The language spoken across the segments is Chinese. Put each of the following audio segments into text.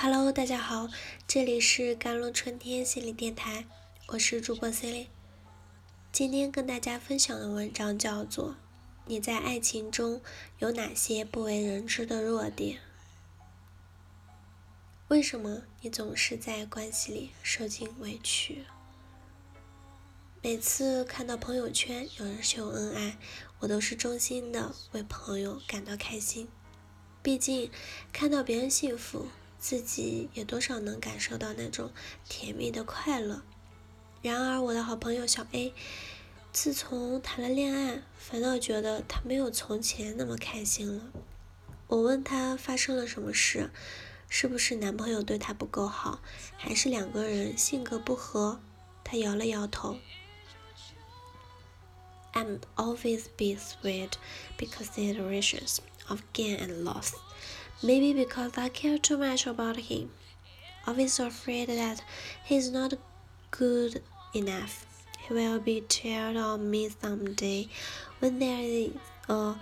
Hello，大家好，这里是甘露春天心理电台，我是主播 c e l i n 今天跟大家分享的文章叫做《你在爱情中有哪些不为人知的弱点》？为什么你总是在关系里受尽委屈？每次看到朋友圈有人秀恩爱，我都是衷心的为朋友感到开心。毕竟看到别人幸福。自己也多少能感受到那种甜蜜的快乐。然而，我的好朋友小 A，自从谈了恋爱，反倒觉得他没有从前那么开心了。我问他发生了什么事，是不是男朋友对他不够好，还是两个人性格不合？他摇了摇头。I'm always be sweet because the iterations of gain and loss. Maybe because I care too much about him. Always afraid that he's not good enough. He will betray of me someday when there is a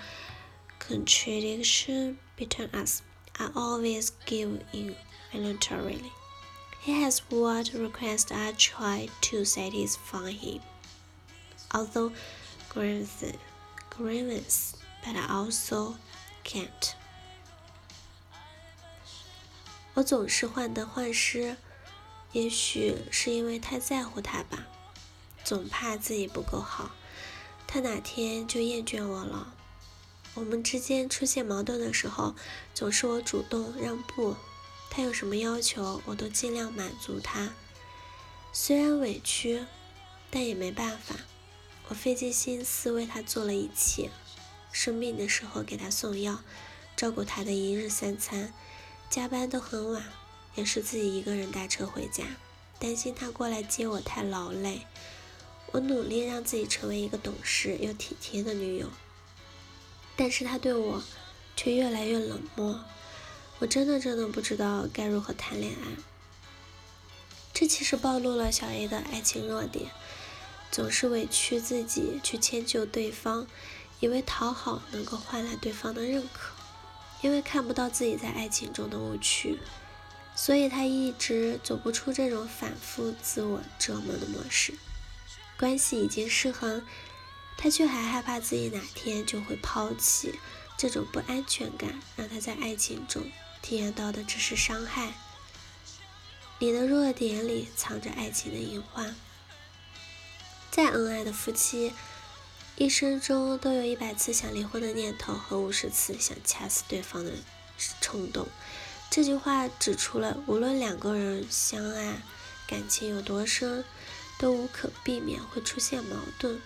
contradiction between us. I always give in voluntarily. He has what request I try to satisfy him. Although grievous, grievous, but I also can't. 我总是患得患失，也许是因为太在乎他吧，总怕自己不够好，他哪天就厌倦我了。我们之间出现矛盾的时候，总是我主动让步，他有什么要求，我都尽量满足他。虽然委屈，但也没办法，我费尽心思为他做了一切，生病的时候给他送药，照顾他的一日三餐。加班都很晚，也是自己一个人打车回家，担心他过来接我太劳累。我努力让自己成为一个懂事又体贴的女友，但是他对我却越来越冷漠。我真的真的不知道该如何谈恋爱。这其实暴露了小 A 的爱情弱点，总是委屈自己去迁就对方，以为讨好能够换来对方的认可。因为看不到自己在爱情中的误区，所以他一直走不出这种反复自我折磨的模式。关系已经失衡，他却还害怕自己哪天就会抛弃。这种不安全感让他在爱情中体验到的只是伤害。你的弱点里藏着爱情的隐患。再恩爱的夫妻。一生中都有一百次想离婚的念头和五十次想掐死对方的冲动。这句话指出了，无论两个人相爱，感情有多深，都无可避免会出现矛盾，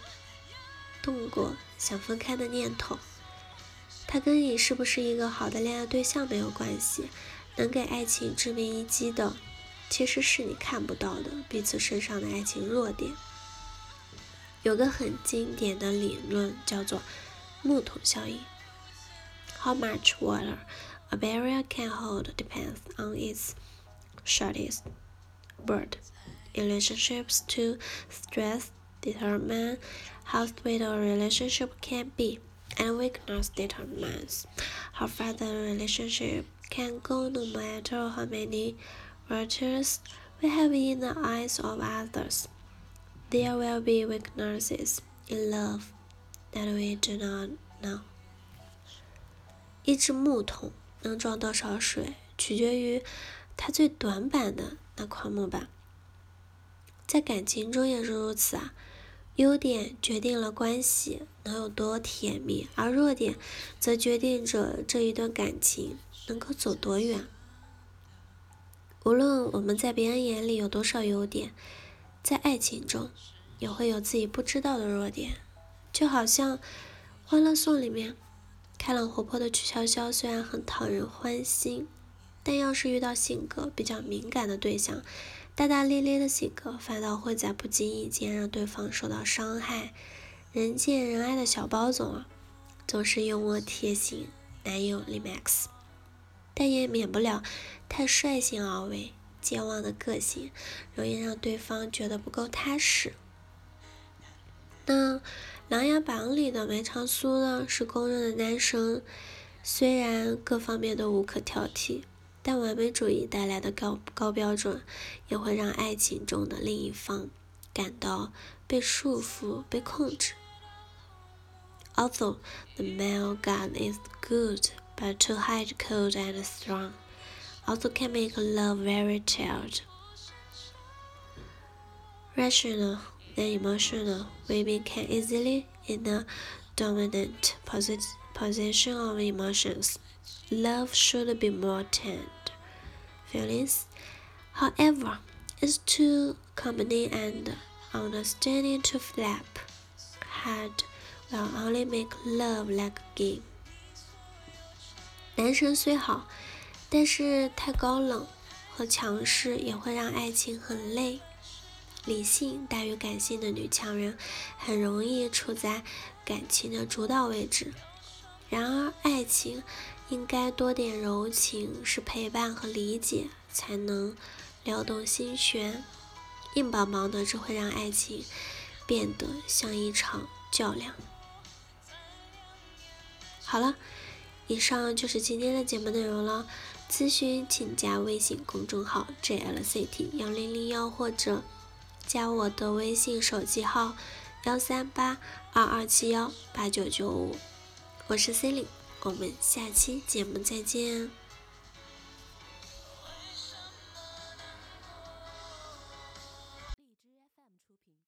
动过想分开的念头。他跟你是不是一个好的恋爱对象没有关系，能给爱情致命一击的，其实是你看不到的彼此身上的爱情弱点。有个很经典的理论叫做木桶效应。How much water a barrier can hold depends on its shortest word. Relationships to stress determine how sweet a relationship can be, and weakness determines how far the relationship can go no matter how many virtues we have in the eyes of others. There will be weaknesses in love that we do not know。一只木桶能装多少水，取决于它最短板的那块木板。在感情中也是如此啊，优点决定了关系能有多甜蜜，而弱点则决定着这一段感情能够走多远。无论我们在别人眼里有多少优点。在爱情中，也会有自己不知道的弱点，就好像《欢乐颂》里面，开朗活泼的曲筱绡虽然很讨人欢心，但要是遇到性格比较敏感的对象，大大咧咧的性格反倒会在不经意间让对方受到伤害。人见人爱的小包总啊，总是幽默贴心，男友李 Max，但也免不了太率性而为。健忘的个性容易让对方觉得不够踏实。那《琅琊榜》里的梅长苏呢，是公认的男神，虽然各方面都无可挑剔，但完美主义带来的高高标准，也会让爱情中的另一方感到被束缚、被控制。Although the male god is good, but too hard, cold, and strong, also can make love very tired. Rational than emotional, women can easily in a dominant posi position of emotions. Love should be more tender. Feelings, however, is too common and understanding to flap. Hard will only make love like a game. 男神虽好， 但是太高冷和强势也会让爱情很累。理性大于感性的女强人，很容易处在感情的主导位置。然而，爱情应该多点柔情，是陪伴和理解，才能撩动心弦。硬邦邦的只会让爱情变得像一场较量。好了，以上就是今天的节目内容了。咨询请加微信公众号 jlct 幺零零幺或者。加我的微信手机号幺三八二二七幺八九九五，我是 C 琳，我们下期节目再见。